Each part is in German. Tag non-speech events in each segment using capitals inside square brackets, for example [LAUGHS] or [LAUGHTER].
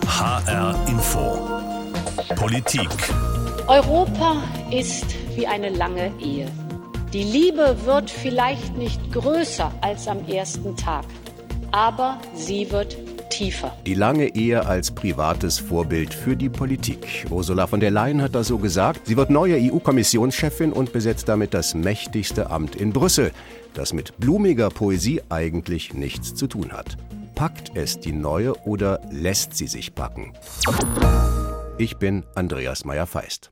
HR Info. Politik. Europa ist wie eine lange Ehe. Die Liebe wird vielleicht nicht größer als am ersten Tag, aber sie wird tiefer. Die lange Ehe als privates Vorbild für die Politik. Ursula von der Leyen hat das so gesagt. Sie wird neue EU-Kommissionschefin und besetzt damit das mächtigste Amt in Brüssel, das mit blumiger Poesie eigentlich nichts zu tun hat. Packt es die neue oder lässt sie sich packen? Ich bin Andreas Meyer-Feist.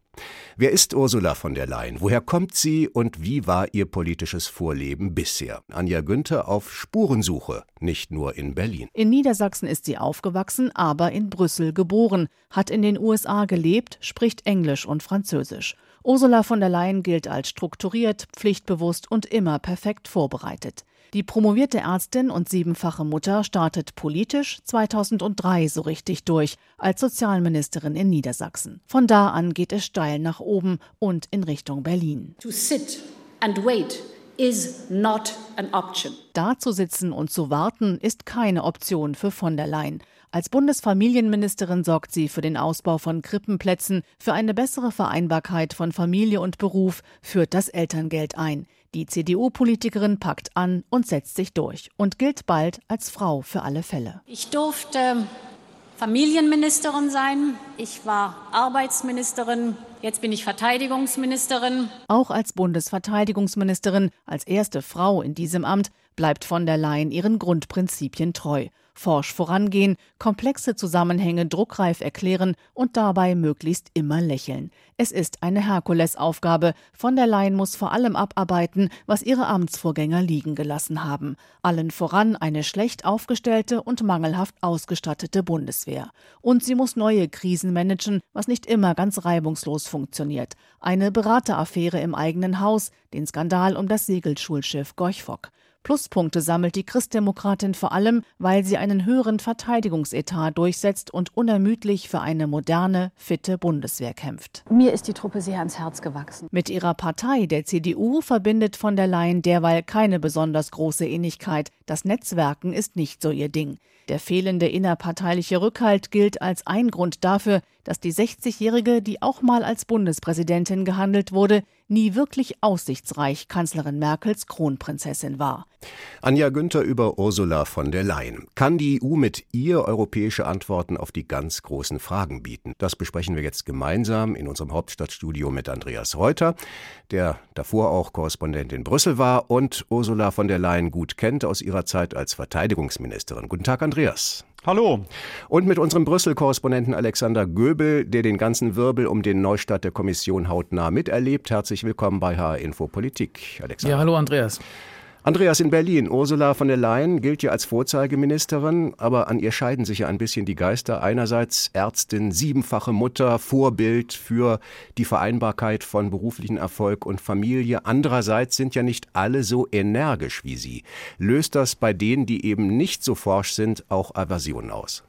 Wer ist Ursula von der Leyen? Woher kommt sie und wie war ihr politisches Vorleben bisher? Anja Günther auf Spurensuche, nicht nur in Berlin. In Niedersachsen ist sie aufgewachsen, aber in Brüssel geboren, hat in den USA gelebt, spricht Englisch und Französisch. Ursula von der Leyen gilt als strukturiert, pflichtbewusst und immer perfekt vorbereitet. Die promovierte Ärztin und siebenfache Mutter startet politisch 2003 so richtig durch als Sozialministerin in Niedersachsen. Von da an geht es steil nach oben und in Richtung Berlin. To sit and wait is not an option. Da zu sitzen und zu warten ist keine Option für von der Leyen. Als Bundesfamilienministerin sorgt sie für den Ausbau von Krippenplätzen, für eine bessere Vereinbarkeit von Familie und Beruf, führt das Elterngeld ein. Die CDU-Politikerin packt an und setzt sich durch und gilt bald als Frau für alle Fälle. Ich durfte Familienministerin sein, ich war Arbeitsministerin, jetzt bin ich Verteidigungsministerin. Auch als Bundesverteidigungsministerin, als erste Frau in diesem Amt, bleibt von der Leyen ihren Grundprinzipien treu forsch vorangehen, komplexe Zusammenhänge druckreif erklären und dabei möglichst immer lächeln. Es ist eine Herkulesaufgabe. Von der Leyen muss vor allem abarbeiten, was ihre Amtsvorgänger liegen gelassen haben. Allen voran eine schlecht aufgestellte und mangelhaft ausgestattete Bundeswehr. Und sie muss neue Krisen managen, was nicht immer ganz reibungslos funktioniert. Eine Berateraffäre im eigenen Haus, den Skandal um das Segelschulschiff Gorch Fock. Pluspunkte sammelt die Christdemokratin vor allem, weil sie einen höheren Verteidigungsetat durchsetzt und unermüdlich für eine moderne, fitte Bundeswehr kämpft. Mir ist die Truppe sehr ans Herz gewachsen. Mit ihrer Partei, der CDU, verbindet von der Leyen derweil keine besonders große Ähnlichkeit. Das Netzwerken ist nicht so ihr Ding. Der fehlende innerparteiliche Rückhalt gilt als ein Grund dafür, dass die 60-Jährige, die auch mal als Bundespräsidentin gehandelt wurde, nie wirklich aussichtsreich Kanzlerin Merkels Kronprinzessin war. Anja Günther über Ursula von der Leyen. Kann die EU mit ihr europäische Antworten auf die ganz großen Fragen bieten? Das besprechen wir jetzt gemeinsam in unserem Hauptstadtstudio mit Andreas Reuter, der davor auch Korrespondent in Brüssel war und Ursula von der Leyen gut kennt aus ihrer Zeit als Verteidigungsministerin. Guten Tag, Andreas. Hallo. Und mit unserem Brüssel-Korrespondenten Alexander Göbel, der den ganzen Wirbel um den Neustart der Kommission hautnah miterlebt. Herzlich willkommen bei HR Info Politik, Alexander. Ja, hallo Andreas. Andreas in Berlin. Ursula von der Leyen gilt ja als Vorzeigeministerin, aber an ihr scheiden sich ja ein bisschen die Geister. Einerseits Ärztin, siebenfache Mutter, Vorbild für die Vereinbarkeit von beruflichen Erfolg und Familie. Andererseits sind ja nicht alle so energisch wie sie. Löst das bei denen, die eben nicht so forsch sind, auch Aversion aus?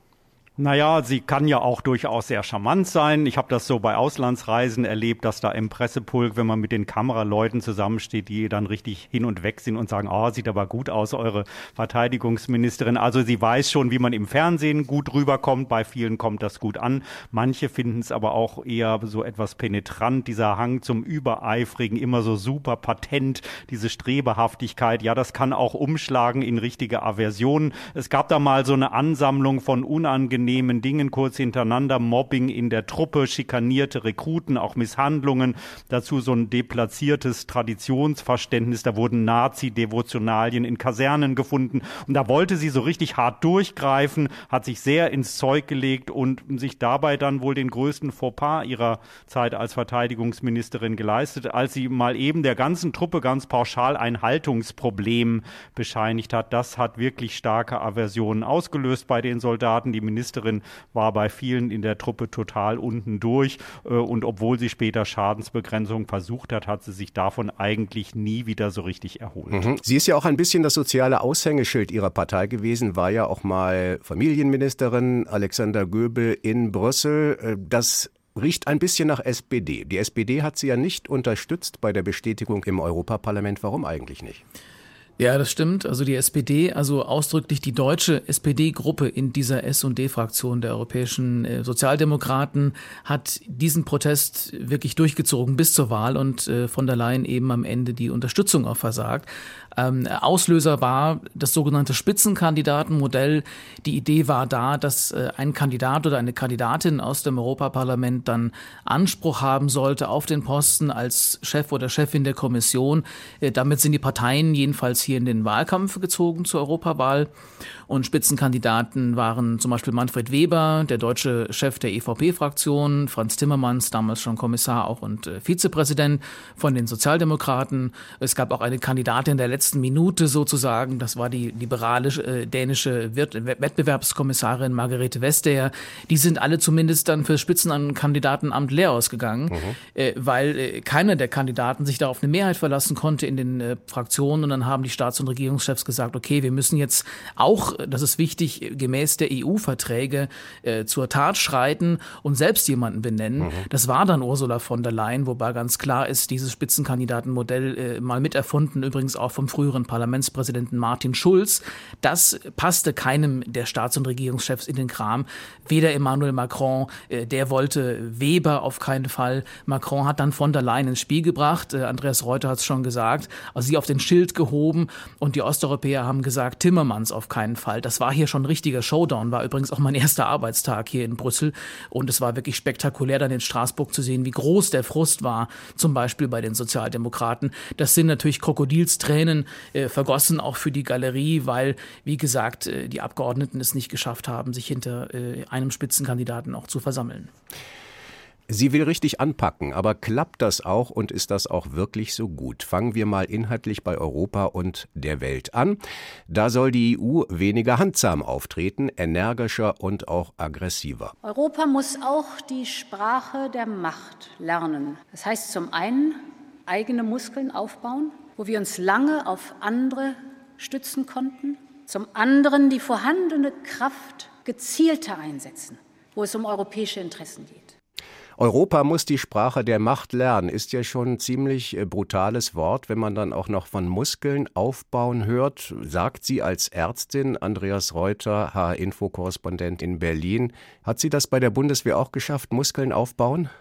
Naja, sie kann ja auch durchaus sehr charmant sein. Ich habe das so bei Auslandsreisen erlebt, dass da im Pressepulk, wenn man mit den Kameraleuten zusammensteht, die dann richtig hin und weg sind und sagen, oh, sieht aber gut aus, eure Verteidigungsministerin. Also sie weiß schon, wie man im Fernsehen gut rüberkommt. Bei vielen kommt das gut an. Manche finden es aber auch eher so etwas penetrant, dieser Hang zum Übereifrigen, immer so super patent, diese Strebehaftigkeit. Ja, das kann auch umschlagen in richtige Aversionen. Es gab da mal so eine Ansammlung von unangenehmen unangenehmen Dingen kurz hintereinander, Mobbing in der Truppe, schikanierte Rekruten, auch Misshandlungen, dazu so ein deplatziertes Traditionsverständnis, da wurden Nazi-Devotionalien in Kasernen gefunden und da wollte sie so richtig hart durchgreifen, hat sich sehr ins Zeug gelegt und sich dabei dann wohl den größten Fauxpas ihrer Zeit als Verteidigungsministerin geleistet, als sie mal eben der ganzen Truppe ganz pauschal ein Haltungsproblem bescheinigt hat. Das hat wirklich starke Aversionen ausgelöst bei den Soldaten. Die Minister Ministerin war bei vielen in der Truppe total unten durch. Äh, und obwohl sie später Schadensbegrenzung versucht hat, hat sie sich davon eigentlich nie wieder so richtig erholt. Mhm. Sie ist ja auch ein bisschen das soziale Aushängeschild ihrer Partei gewesen, war ja auch mal Familienministerin Alexander Göbel in Brüssel. Äh, das riecht ein bisschen nach SPD. Die SPD hat sie ja nicht unterstützt bei der Bestätigung im Europaparlament. Warum eigentlich nicht? Ja, das stimmt. Also die SPD, also ausdrücklich die deutsche SPD-Gruppe in dieser S&D-Fraktion der europäischen äh, Sozialdemokraten hat diesen Protest wirklich durchgezogen bis zur Wahl und äh, von der Leyen eben am Ende die Unterstützung auch versagt. Ähm, Auslöser war das sogenannte Spitzenkandidatenmodell. Die Idee war da, dass äh, ein Kandidat oder eine Kandidatin aus dem Europaparlament dann Anspruch haben sollte auf den Posten als Chef oder Chefin der Kommission. Äh, damit sind die Parteien jedenfalls hier in den Wahlkampf gezogen zur Europawahl. Und Spitzenkandidaten waren zum Beispiel Manfred Weber, der deutsche Chef der EVP-Fraktion, Franz Timmermans, damals schon Kommissar auch und äh, Vizepräsident von den Sozialdemokraten. Es gab auch eine Kandidatin der letzten Minute sozusagen, das war die liberale äh, dänische Wettbewerbskommissarin Margarete Vestager. Die sind alle zumindest dann für Spitzenkandidatenamt leer ausgegangen, mhm. äh, weil äh, keiner der Kandidaten sich da auf eine Mehrheit verlassen konnte in den äh, Fraktionen. Und dann haben die Staats- und Regierungschefs gesagt, okay, wir müssen jetzt auch das ist wichtig, gemäß der EU-Verträge äh, zur Tat schreiten und selbst jemanden benennen. Mhm. Das war dann Ursula von der Leyen, wobei ganz klar ist, dieses Spitzenkandidatenmodell äh, mal miterfunden, übrigens auch vom früheren Parlamentspräsidenten Martin Schulz. Das passte keinem der Staats- und Regierungschefs in den Kram. Weder Emmanuel Macron, äh, der wollte Weber auf keinen Fall. Macron hat dann von der Leyen ins Spiel gebracht. Äh, Andreas Reuter hat es schon gesagt. Also sie auf den Schild gehoben und die Osteuropäer haben gesagt, Timmermans auf keinen Fall. Fall. Das war hier schon ein richtiger Showdown, war übrigens auch mein erster Arbeitstag hier in Brüssel. Und es war wirklich spektakulär, dann in Straßburg zu sehen, wie groß der Frust war, zum Beispiel bei den Sozialdemokraten. Das sind natürlich Krokodilstränen äh, vergossen, auch für die Galerie, weil, wie gesagt, äh, die Abgeordneten es nicht geschafft haben, sich hinter äh, einem Spitzenkandidaten auch zu versammeln. Sie will richtig anpacken, aber klappt das auch und ist das auch wirklich so gut? Fangen wir mal inhaltlich bei Europa und der Welt an. Da soll die EU weniger handsam auftreten, energischer und auch aggressiver. Europa muss auch die Sprache der Macht lernen. Das heißt zum einen eigene Muskeln aufbauen, wo wir uns lange auf andere stützen konnten, zum anderen die vorhandene Kraft gezielter einsetzen, wo es um europäische Interessen geht. Europa muss die Sprache der Macht lernen, ist ja schon ein ziemlich äh, brutales Wort, wenn man dann auch noch von Muskeln aufbauen hört. Sagt sie als Ärztin, Andreas Reuter, HR-Info-Korrespondent in Berlin. Hat sie das bei der Bundeswehr auch geschafft, Muskeln aufbauen?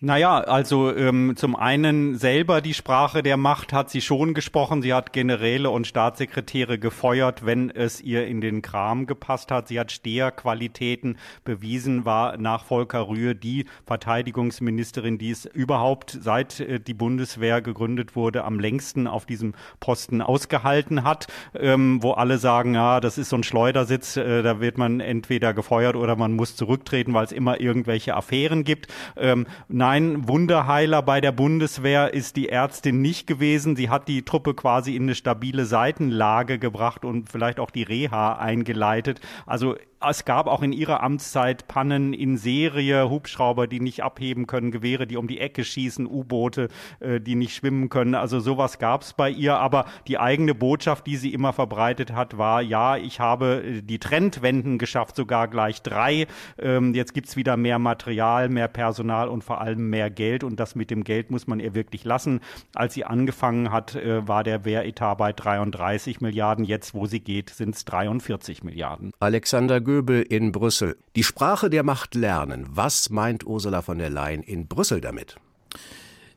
Naja, also ähm, zum einen selber die Sprache der Macht hat sie schon gesprochen. Sie hat Generäle und Staatssekretäre gefeuert, wenn es ihr in den Kram gepasst hat. Sie hat Steherqualitäten bewiesen, war nach Volker Rühe die Verteidigungsministerin, die es überhaupt seit äh, die Bundeswehr gegründet wurde am längsten auf diesem Posten ausgehalten hat, ähm, wo alle sagen, ja, das ist so ein Schleudersitz, äh, da wird man entweder gefeuert oder man muss zurücktreten, weil es immer irgendwelche Affären gibt. Ähm, Nein, Wunderheiler bei der Bundeswehr ist die Ärztin nicht gewesen. Sie hat die Truppe quasi in eine stabile Seitenlage gebracht und vielleicht auch die Reha eingeleitet. Also es gab auch in ihrer Amtszeit Pannen in Serie, Hubschrauber, die nicht abheben können, Gewehre, die um die Ecke schießen, U-Boote, äh, die nicht schwimmen können. Also sowas gab es bei ihr. Aber die eigene Botschaft, die sie immer verbreitet hat, war, ja, ich habe äh, die Trendwenden geschafft, sogar gleich drei. Ähm, jetzt gibt's wieder mehr Material, mehr Personal und vor allem mehr Geld. Und das mit dem Geld muss man ihr wirklich lassen. Als sie angefangen hat, äh, war der Wehretat bei 33 Milliarden. Jetzt, wo sie geht, sind es 43 Milliarden. Alexander Göbel in Brüssel. Die Sprache der Macht lernen. Was meint Ursula von der Leyen in Brüssel damit?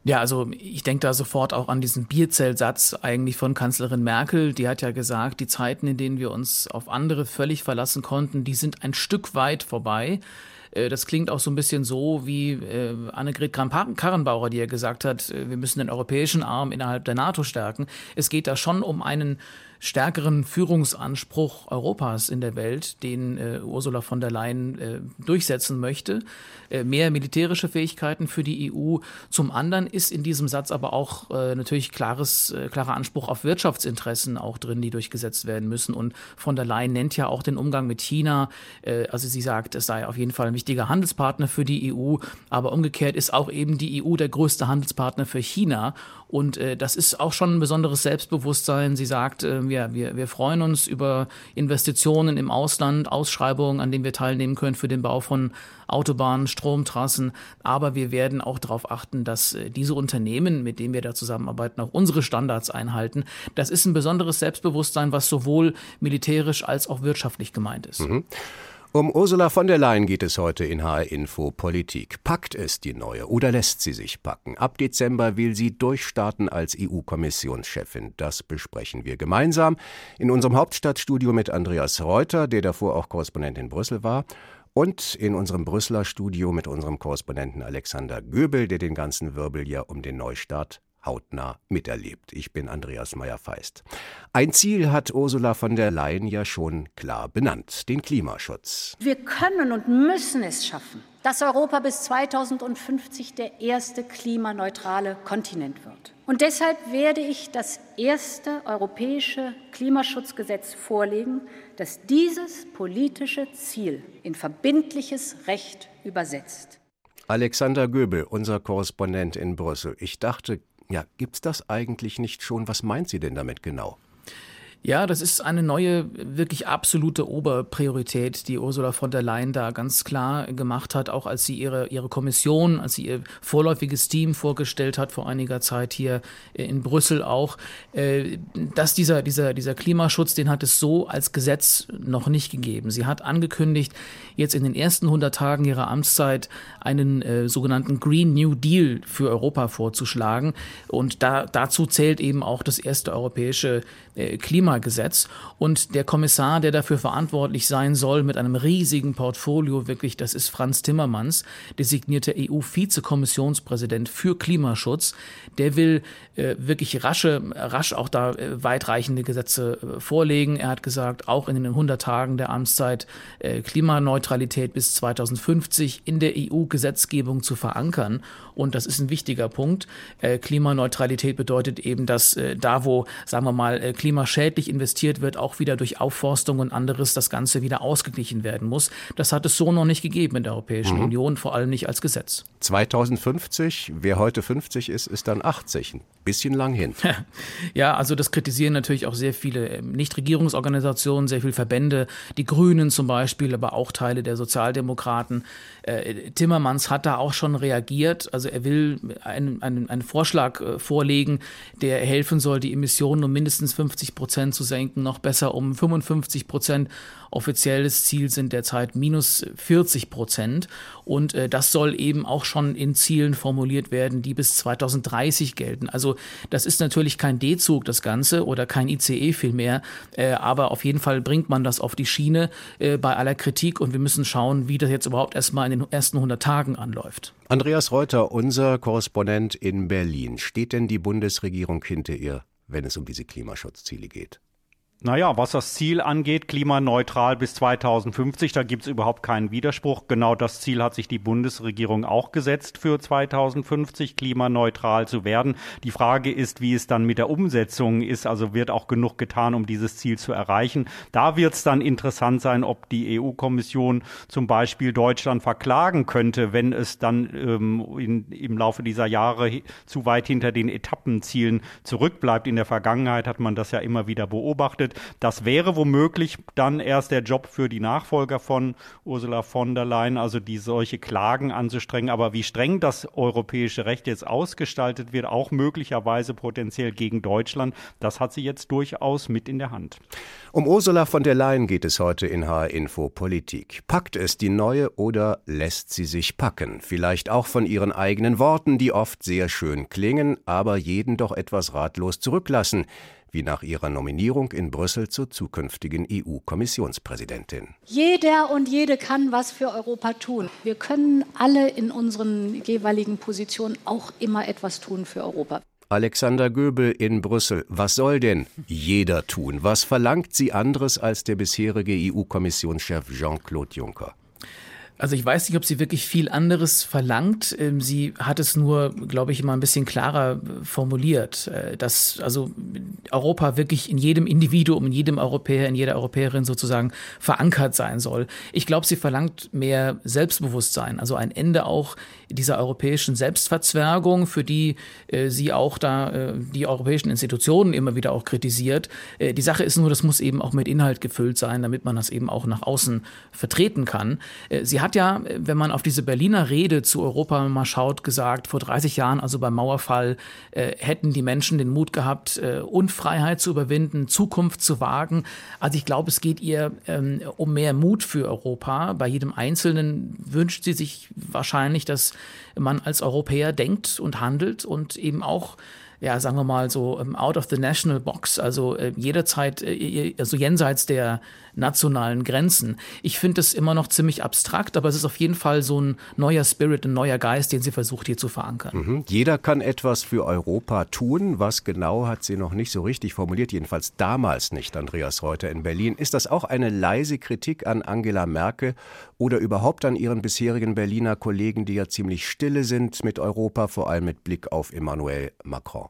Ja, also ich denke da sofort auch an diesen Bierzeltsatz eigentlich von Kanzlerin Merkel. Die hat ja gesagt, die Zeiten, in denen wir uns auf andere völlig verlassen konnten, die sind ein Stück weit vorbei. Das klingt auch so ein bisschen so wie Annegret Kramp-Karrenbauer, die ja gesagt hat, wir müssen den europäischen Arm innerhalb der NATO stärken. Es geht da schon um einen stärkeren Führungsanspruch Europas in der Welt, den äh, Ursula von der Leyen äh, durchsetzen möchte. Äh, mehr militärische Fähigkeiten für die EU. Zum anderen ist in diesem Satz aber auch äh, natürlich klares, äh, klarer Anspruch auf Wirtschaftsinteressen auch drin, die durchgesetzt werden müssen. Und von der Leyen nennt ja auch den Umgang mit China. Äh, also sie sagt, es sei auf jeden Fall ein wichtiger Handelspartner für die EU, aber umgekehrt ist auch eben die EU der größte Handelspartner für China. Und das ist auch schon ein besonderes Selbstbewusstsein. Sie sagt, wir, wir, wir freuen uns über Investitionen im Ausland, Ausschreibungen, an denen wir teilnehmen können für den Bau von Autobahnen, Stromtrassen. Aber wir werden auch darauf achten, dass äh, diese Unternehmen, mit denen wir da zusammenarbeiten, auch unsere Standards einhalten. Das ist ein besonderes Selbstbewusstsein, was sowohl militärisch als auch wirtschaftlich gemeint ist. Mhm. Um Ursula von der Leyen geht es heute in HR Info Politik. Packt es die neue oder lässt sie sich packen? Ab Dezember will sie durchstarten als EU-Kommissionschefin. Das besprechen wir gemeinsam in unserem Hauptstadtstudio mit Andreas Reuter, der davor auch Korrespondent in Brüssel war, und in unserem Brüsseler Studio mit unserem Korrespondenten Alexander Göbel, der den ganzen Wirbel ja um den Neustart hautnah miterlebt. Ich bin Andreas Meyer-Feist. Ein Ziel hat Ursula von der Leyen ja schon klar benannt, den Klimaschutz. Wir können und müssen es schaffen, dass Europa bis 2050 der erste klimaneutrale Kontinent wird. Und deshalb werde ich das erste europäische Klimaschutzgesetz vorlegen, das dieses politische Ziel in verbindliches Recht übersetzt. Alexander Göbel, unser Korrespondent in Brüssel. Ich dachte, ja, gibt's das eigentlich nicht schon? Was meint sie denn damit genau? Ja, das ist eine neue, wirklich absolute Oberpriorität, die Ursula von der Leyen da ganz klar gemacht hat, auch als sie ihre, ihre Kommission, als sie ihr vorläufiges Team vorgestellt hat vor einiger Zeit hier in Brüssel auch, äh, dass dieser, dieser, dieser Klimaschutz, den hat es so als Gesetz noch nicht gegeben. Sie hat angekündigt, jetzt in den ersten 100 Tagen ihrer Amtszeit einen äh, sogenannten Green New Deal für Europa vorzuschlagen. Und da, dazu zählt eben auch das erste europäische Klimagesetz. Und der Kommissar, der dafür verantwortlich sein soll, mit einem riesigen Portfolio, wirklich, das ist Franz Timmermans, designierter EU-Vizekommissionspräsident für Klimaschutz, der will äh, wirklich rasche, rasch auch da äh, weitreichende Gesetze äh, vorlegen. Er hat gesagt, auch in den 100 Tagen der Amtszeit äh, Klimaneutralität bis 2050 in der EU-Gesetzgebung zu verankern. Und das ist ein wichtiger Punkt. Äh, Klimaneutralität bedeutet eben, dass äh, da, wo, sagen wir mal, äh, klimaschädlich investiert wird, auch wieder durch Aufforstung und anderes das Ganze wieder ausgeglichen werden muss. Das hat es so noch nicht gegeben in der Europäischen mhm. Union, vor allem nicht als Gesetz. 2050, wer heute 50 ist, ist dann 80. Ein bisschen lang hin. [LAUGHS] Ja, also das kritisieren natürlich auch sehr viele ähm, Nichtregierungsorganisationen, sehr viele Verbände, die Grünen zum Beispiel, aber auch Teile der Sozialdemokraten. Äh, Timmermans hat da auch schon reagiert. Also er will einen, einen, einen Vorschlag äh, vorlegen, der helfen soll, die Emissionen um mindestens 50 Prozent zu senken, noch besser um 55 Prozent. Offizielles Ziel sind derzeit minus 40 Prozent. Und äh, das soll eben auch schon in Zielen formuliert werden, die bis 2030 gelten. Also das ist natürlich kein D-Zug, das Ganze, oder kein ICE vielmehr. Äh, aber auf jeden Fall bringt man das auf die Schiene äh, bei aller Kritik. Und wir müssen schauen, wie das jetzt überhaupt erstmal in den ersten 100 Tagen anläuft. Andreas Reuter, unser Korrespondent in Berlin. Steht denn die Bundesregierung hinter ihr, wenn es um diese Klimaschutzziele geht? Naja, was das Ziel angeht, klimaneutral bis 2050, da gibt es überhaupt keinen Widerspruch. Genau das Ziel hat sich die Bundesregierung auch gesetzt für 2050, klimaneutral zu werden. Die Frage ist, wie es dann mit der Umsetzung ist. Also wird auch genug getan, um dieses Ziel zu erreichen. Da wird es dann interessant sein, ob die EU-Kommission zum Beispiel Deutschland verklagen könnte, wenn es dann ähm, in, im Laufe dieser Jahre zu weit hinter den Etappenzielen zurückbleibt. In der Vergangenheit hat man das ja immer wieder beobachtet wird. Das wäre womöglich dann erst der Job für die Nachfolger von Ursula von der Leyen, also die solche Klagen anzustrengen. Aber wie streng das europäische Recht jetzt ausgestaltet wird, auch möglicherweise potenziell gegen Deutschland, das hat sie jetzt durchaus mit in der Hand. Um Ursula von der Leyen geht es heute in HR Info Politik. Packt es die neue oder lässt sie sich packen? Vielleicht auch von ihren eigenen Worten, die oft sehr schön klingen, aber jeden doch etwas ratlos zurücklassen wie nach ihrer Nominierung in Brüssel zur zukünftigen EU-Kommissionspräsidentin. Jeder und jede kann was für Europa tun. Wir können alle in unseren jeweiligen Positionen auch immer etwas tun für Europa. Alexander Göbel in Brüssel. Was soll denn jeder tun? Was verlangt sie anderes als der bisherige EU-Kommissionschef Jean-Claude Juncker? Also ich weiß nicht, ob sie wirklich viel anderes verlangt. Ähm, sie hat es nur, glaube ich, immer ein bisschen klarer äh, formuliert, äh, dass also Europa wirklich in jedem Individuum, in jedem Europäer, in jeder Europäerin sozusagen verankert sein soll. Ich glaube, sie verlangt mehr Selbstbewusstsein, also ein Ende auch dieser europäischen Selbstverzwergung, für die äh, sie auch da die europäischen Institutionen immer wieder auch kritisiert. Die Sache ist nur, das muss eben auch mit Inhalt gefüllt sein, damit man das eben auch nach außen vertreten kann. Sie hat ja, wenn man auf diese Berliner Rede zu Europa mal schaut, gesagt, vor 30 Jahren, also beim Mauerfall, äh, hätten die Menschen den Mut gehabt, äh, Unfreiheit zu überwinden, Zukunft zu wagen. Also ich glaube, es geht ihr ähm, um mehr Mut für Europa. Bei jedem Einzelnen wünscht sie sich wahrscheinlich, dass man als Europäer denkt und handelt und eben auch ja, sagen wir mal so ähm, out of the national box, also äh, jederzeit, äh, also jenseits der nationalen Grenzen. Ich finde es immer noch ziemlich abstrakt, aber es ist auf jeden Fall so ein neuer Spirit, ein neuer Geist, den sie versucht hier zu verankern. Mhm. Jeder kann etwas für Europa tun. Was genau hat sie noch nicht so richtig formuliert, jedenfalls damals nicht, Andreas Reuter in Berlin. Ist das auch eine leise Kritik an Angela Merkel oder überhaupt an ihren bisherigen Berliner Kollegen, die ja ziemlich stille sind mit Europa, vor allem mit Blick auf Emmanuel Macron?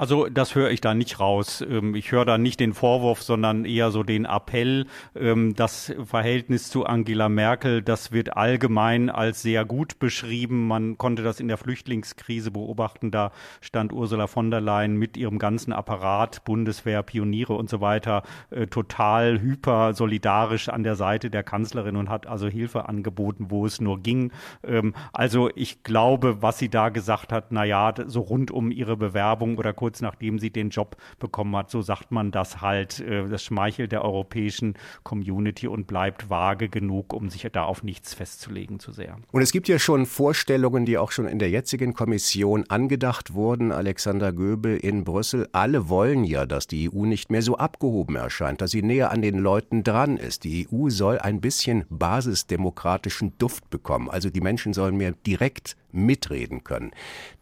Also das höre ich da nicht raus. Ähm, ich höre da nicht den Vorwurf, sondern eher so den Appell. Ähm, das Verhältnis zu Angela Merkel, das wird allgemein als sehr gut beschrieben. Man konnte das in der Flüchtlingskrise beobachten. Da stand Ursula von der Leyen mit ihrem ganzen Apparat, Bundeswehr, Pioniere und so weiter, äh, total hyper solidarisch an der Seite der Kanzlerin und hat also Hilfe angeboten, wo es nur ging. Ähm, also ich glaube, was sie da gesagt hat, na ja, so rund um ihre Bewerbung oder kurz nachdem sie den Job bekommen hat. So sagt man das halt. Äh, das schmeichelt der europäischen Community und bleibt vage genug, um sich da auf nichts festzulegen zu sehr. Und es gibt ja schon Vorstellungen, die auch schon in der jetzigen Kommission angedacht wurden. Alexander Göbel in Brüssel. Alle wollen ja, dass die EU nicht mehr so abgehoben erscheint, dass sie näher an den Leuten dran ist. Die EU soll ein bisschen basisdemokratischen Duft bekommen. Also die Menschen sollen mehr direkt mitreden können.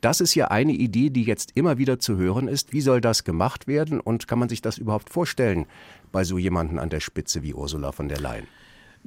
Das ist ja eine Idee, die jetzt immer wieder zu hören ist. Wie soll das gemacht werden und kann man sich das überhaupt vorstellen bei so jemanden an der Spitze wie Ursula von der Leyen?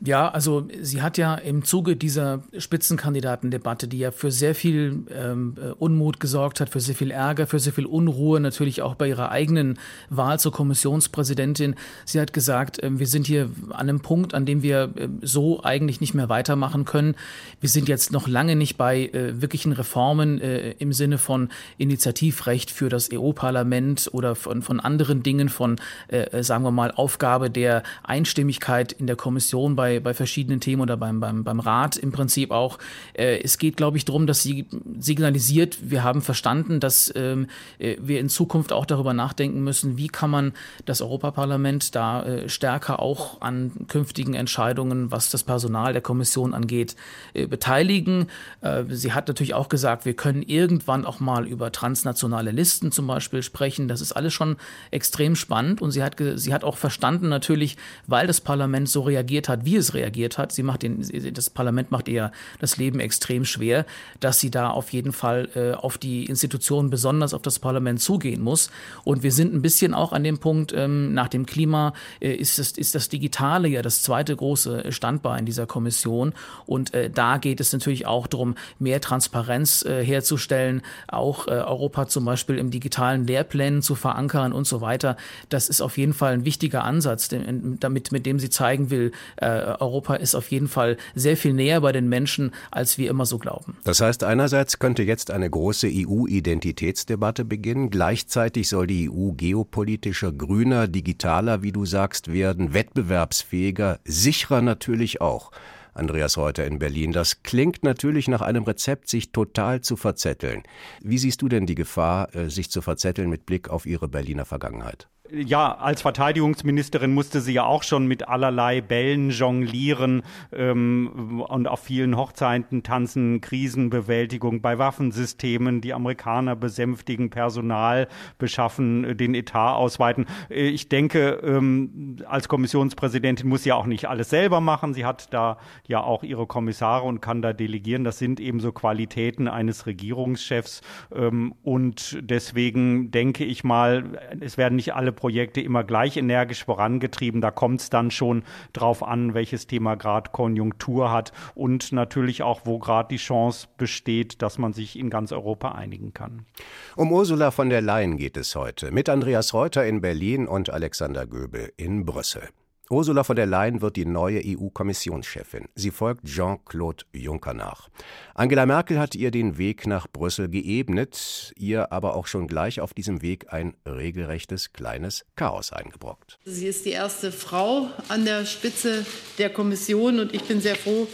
Ja, also sie hat ja im Zuge dieser Spitzenkandidatendebatte, die ja für sehr viel ähm, äh, Unmut gesorgt hat, für sehr viel Ärger, für sehr viel Unruhe, natürlich auch bei ihrer eigenen Wahl zur Kommissionspräsidentin. Sie hat gesagt, äh, wir sind hier an einem Punkt, an dem wir äh, so eigentlich nicht mehr weitermachen können. Wir sind jetzt noch lange nicht bei äh, wirklichen Reformen äh, im Sinne von Initiativrecht für das EU-Parlament oder von, von anderen Dingen, von, äh, sagen wir mal, Aufgabe der Einstimmigkeit in der Kommission bei, bei verschiedenen Themen oder beim, beim, beim Rat im Prinzip auch. Äh, es geht, glaube ich, darum, dass sie signalisiert, wir haben verstanden, dass ähm, äh, wir in Zukunft auch darüber nachdenken müssen, wie kann man das Europaparlament da äh, stärker auch an künftigen Entscheidungen, was das Personal der Kommission angeht, äh, beteiligen. Äh, sie hat natürlich auch gesagt, wir können irgendwann auch mal über transnationale Listen zum Beispiel sprechen. Das ist alles schon extrem spannend und sie hat, sie hat auch verstanden natürlich, weil das Parlament so reagiert hat, wie wie es reagiert hat. Sie macht den, das Parlament macht ihr das Leben extrem schwer, dass sie da auf jeden Fall äh, auf die Institutionen, besonders auf das Parlament zugehen muss. Und wir sind ein bisschen auch an dem Punkt, ähm, nach dem Klima äh, ist, das, ist das Digitale ja das zweite große Standbein dieser Kommission. Und äh, da geht es natürlich auch darum, mehr Transparenz äh, herzustellen, auch äh, Europa zum Beispiel im digitalen Lehrplänen zu verankern und so weiter. Das ist auf jeden Fall ein wichtiger Ansatz, damit, mit dem sie zeigen will, äh, Europa ist auf jeden Fall sehr viel näher bei den Menschen, als wir immer so glauben. Das heißt, einerseits könnte jetzt eine große EU-Identitätsdebatte beginnen. Gleichzeitig soll die EU geopolitischer, grüner, digitaler, wie du sagst, werden, wettbewerbsfähiger, sicherer natürlich auch. Andreas Reuter in Berlin. Das klingt natürlich nach einem Rezept, sich total zu verzetteln. Wie siehst du denn die Gefahr, äh, sich zu verzetteln mit Blick auf Ihre Berliner Vergangenheit? Ja, als Verteidigungsministerin musste sie ja auch schon mit allerlei Bällen jonglieren ähm, und auf vielen Hochzeiten tanzen, Krisenbewältigung bei Waffensystemen, die Amerikaner besänftigen, Personal beschaffen, den Etat ausweiten. Äh, ich denke, ähm, als Kommissionspräsidentin muss sie ja auch nicht alles selber machen. Sie hat da ja auch ihre Kommissare und kann da delegieren. Das sind eben so Qualitäten eines Regierungschefs. Ähm, und deswegen denke ich mal, es werden nicht alle Projekte immer gleich energisch vorangetrieben. Da kommt es dann schon drauf an, welches Thema gerade Konjunktur hat und natürlich auch, wo gerade die Chance besteht, dass man sich in ganz Europa einigen kann. Um Ursula von der Leyen geht es heute mit Andreas Reuter in Berlin und Alexander Göbel in Brüssel. Ursula von der Leyen wird die neue EU-Kommissionschefin. Sie folgt Jean-Claude Juncker nach. Angela Merkel hat ihr den Weg nach Brüssel geebnet, ihr aber auch schon gleich auf diesem Weg ein regelrechtes kleines Chaos eingebrockt. Sie ist die erste Frau an der Spitze der Kommission und ich bin sehr froh,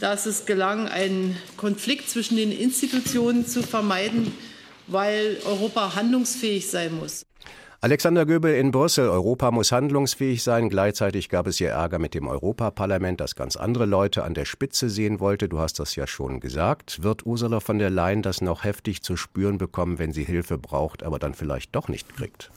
dass es gelang, einen Konflikt zwischen den Institutionen zu vermeiden, weil Europa handlungsfähig sein muss. Alexander Göbel in Brüssel. Europa muss handlungsfähig sein. Gleichzeitig gab es hier Ärger mit dem Europaparlament, das ganz andere Leute an der Spitze sehen wollte. Du hast das ja schon gesagt. Wird Ursula von der Leyen das noch heftig zu spüren bekommen, wenn sie Hilfe braucht, aber dann vielleicht doch nicht kriegt?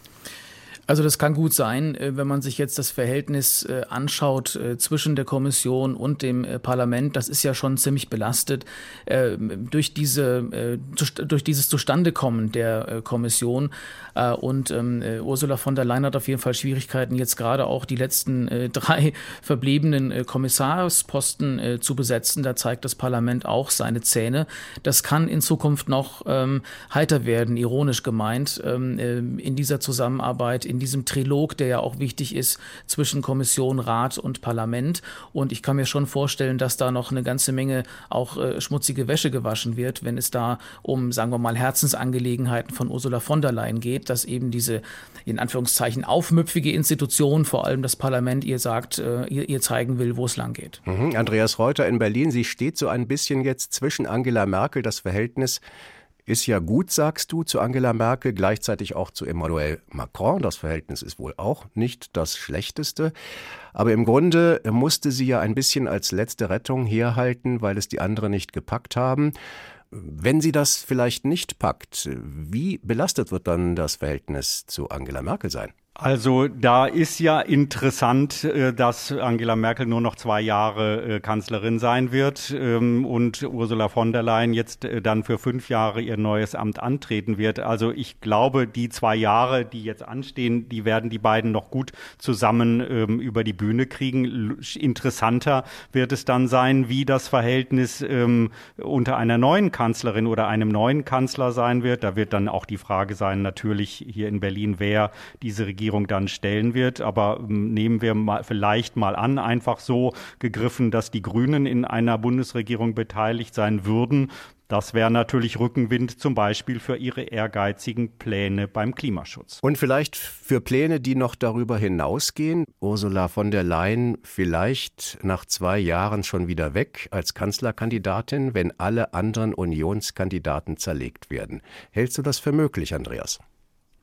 Also das kann gut sein, äh, wenn man sich jetzt das Verhältnis äh, anschaut äh, zwischen der Kommission und dem Parlament. Das ist ja schon ziemlich belastet durch diese durch dieses Zustandekommen der Kommission. Und ähm, Ursula von der Leyen hat auf jeden Fall Schwierigkeiten, jetzt gerade auch die letzten [LAUGHS] drei verbliebenen Kommissarsposten zu besetzen. Da zeigt das Parlament auch seine Zähne. Das kann in Zukunft noch ähm, heiter werden, ironisch gemeint, ähm, in dieser Zusammenarbeit in diesem Trilog, der ja auch wichtig ist zwischen Kommission, Rat und Parlament. Und ich kann mir schon vorstellen, dass da noch eine ganze Menge auch äh, schmutzige Wäsche gewaschen wird, wenn es da um, sagen wir mal, Herzensangelegenheiten von Ursula von der Leyen geht, dass eben diese in Anführungszeichen aufmüpfige Institution, vor allem das Parlament, ihr sagt, äh, ihr, ihr zeigen will, wo es lang geht. Mhm. Andreas Reuter in Berlin, sie steht so ein bisschen jetzt zwischen Angela Merkel, das Verhältnis ist ja gut, sagst du, zu Angela Merkel, gleichzeitig auch zu Emmanuel Macron. Das Verhältnis ist wohl auch nicht das schlechteste. Aber im Grunde musste sie ja ein bisschen als letzte Rettung herhalten, weil es die anderen nicht gepackt haben. Wenn sie das vielleicht nicht packt, wie belastet wird dann das Verhältnis zu Angela Merkel sein? Also da ist ja interessant, äh, dass Angela Merkel nur noch zwei Jahre äh, Kanzlerin sein wird ähm, und Ursula von der Leyen jetzt äh, dann für fünf Jahre ihr neues Amt antreten wird. Also ich glaube, die zwei Jahre, die jetzt anstehen, die werden die beiden noch gut zusammen ähm, über die Bühne kriegen. Interessanter wird es dann sein, wie das Verhältnis ähm, unter einer neuen Kanzlerin oder einem neuen Kanzler sein wird. Da wird dann auch die Frage sein, natürlich hier in Berlin, wer diese Regierung Regierung dann stellen wird. Aber ähm, nehmen wir mal, vielleicht mal an, einfach so gegriffen, dass die Grünen in einer Bundesregierung beteiligt sein würden. Das wäre natürlich Rückenwind zum Beispiel für ihre ehrgeizigen Pläne beim Klimaschutz. Und vielleicht für Pläne, die noch darüber hinausgehen. Ursula von der Leyen vielleicht nach zwei Jahren schon wieder weg als Kanzlerkandidatin, wenn alle anderen Unionskandidaten zerlegt werden. Hältst du das für möglich, Andreas?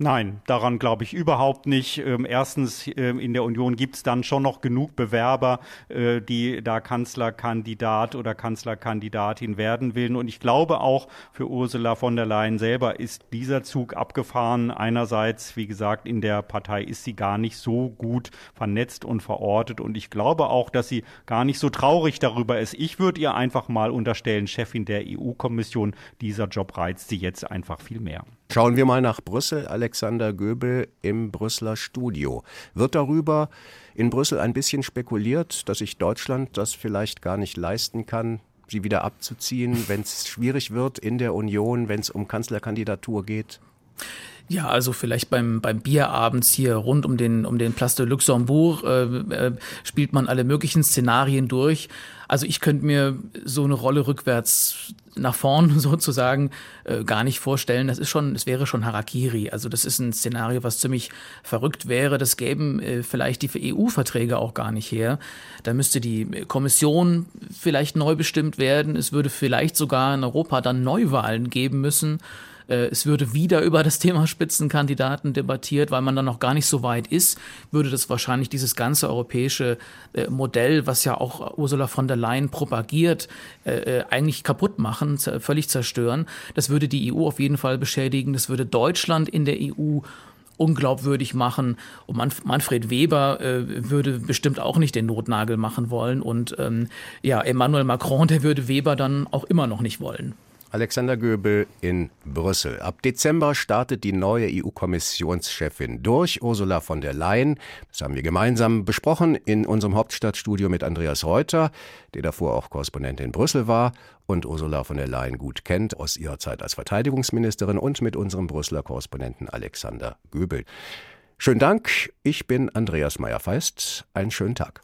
Nein, daran glaube ich überhaupt nicht. Ähm, erstens, ähm, in der Union gibt es dann schon noch genug Bewerber, äh, die da Kanzlerkandidat oder Kanzlerkandidatin werden will. Und ich glaube auch für Ursula von der Leyen selber ist dieser Zug abgefahren. Einerseits, wie gesagt, in der Partei ist sie gar nicht so gut vernetzt und verortet. Und ich glaube auch, dass sie gar nicht so traurig darüber ist. Ich würde ihr einfach mal unterstellen, Chefin der EU-Kommission, dieser Job reizt sie jetzt einfach viel mehr. Schauen wir mal nach Brüssel. Alexander Göbel im Brüsseler Studio. Wird darüber in Brüssel ein bisschen spekuliert, dass sich Deutschland das vielleicht gar nicht leisten kann, sie wieder abzuziehen, wenn es schwierig wird in der Union, wenn es um Kanzlerkandidatur geht? Ja, also vielleicht beim, beim Bier abends hier rund um den, um den Place de Luxembourg äh, äh, spielt man alle möglichen Szenarien durch. Also ich könnte mir so eine Rolle rückwärts nach vorn [LAUGHS] sozusagen äh, gar nicht vorstellen. Das ist schon, es wäre schon Harakiri. Also das ist ein Szenario, was ziemlich verrückt wäre. Das gäben äh, vielleicht die EU-Verträge auch gar nicht her. Da müsste die Kommission vielleicht neu bestimmt werden. Es würde vielleicht sogar in Europa dann Neuwahlen geben müssen. Äh, es würde wieder [LAUGHS] über das Thema Spitzenkandidaten debattiert, weil man dann noch gar nicht so weit ist, würde das wahrscheinlich dieses ganze europäische äh, Modell, was ja auch Ursula von der Leyen propagiert, äh, eigentlich kaputt machen, völlig zerstören. Das würde die EU auf jeden Fall beschädigen. Das würde Deutschland in der EU unglaubwürdig machen. Und Manfred Weber äh, würde bestimmt auch nicht den Notnagel machen wollen. Und ähm, ja, Emmanuel Macron, der würde Weber dann auch immer noch nicht wollen. Alexander Göbel in Brüssel. Ab Dezember startet die neue EU-Kommissionschefin durch, Ursula von der Leyen. Das haben wir gemeinsam besprochen in unserem Hauptstadtstudio mit Andreas Reuter, der davor auch Korrespondent in Brüssel war und Ursula von der Leyen gut kennt aus ihrer Zeit als Verteidigungsministerin und mit unserem Brüsseler Korrespondenten Alexander Göbel. Schönen Dank. Ich bin Andreas Meyer-Feist. Einen schönen Tag.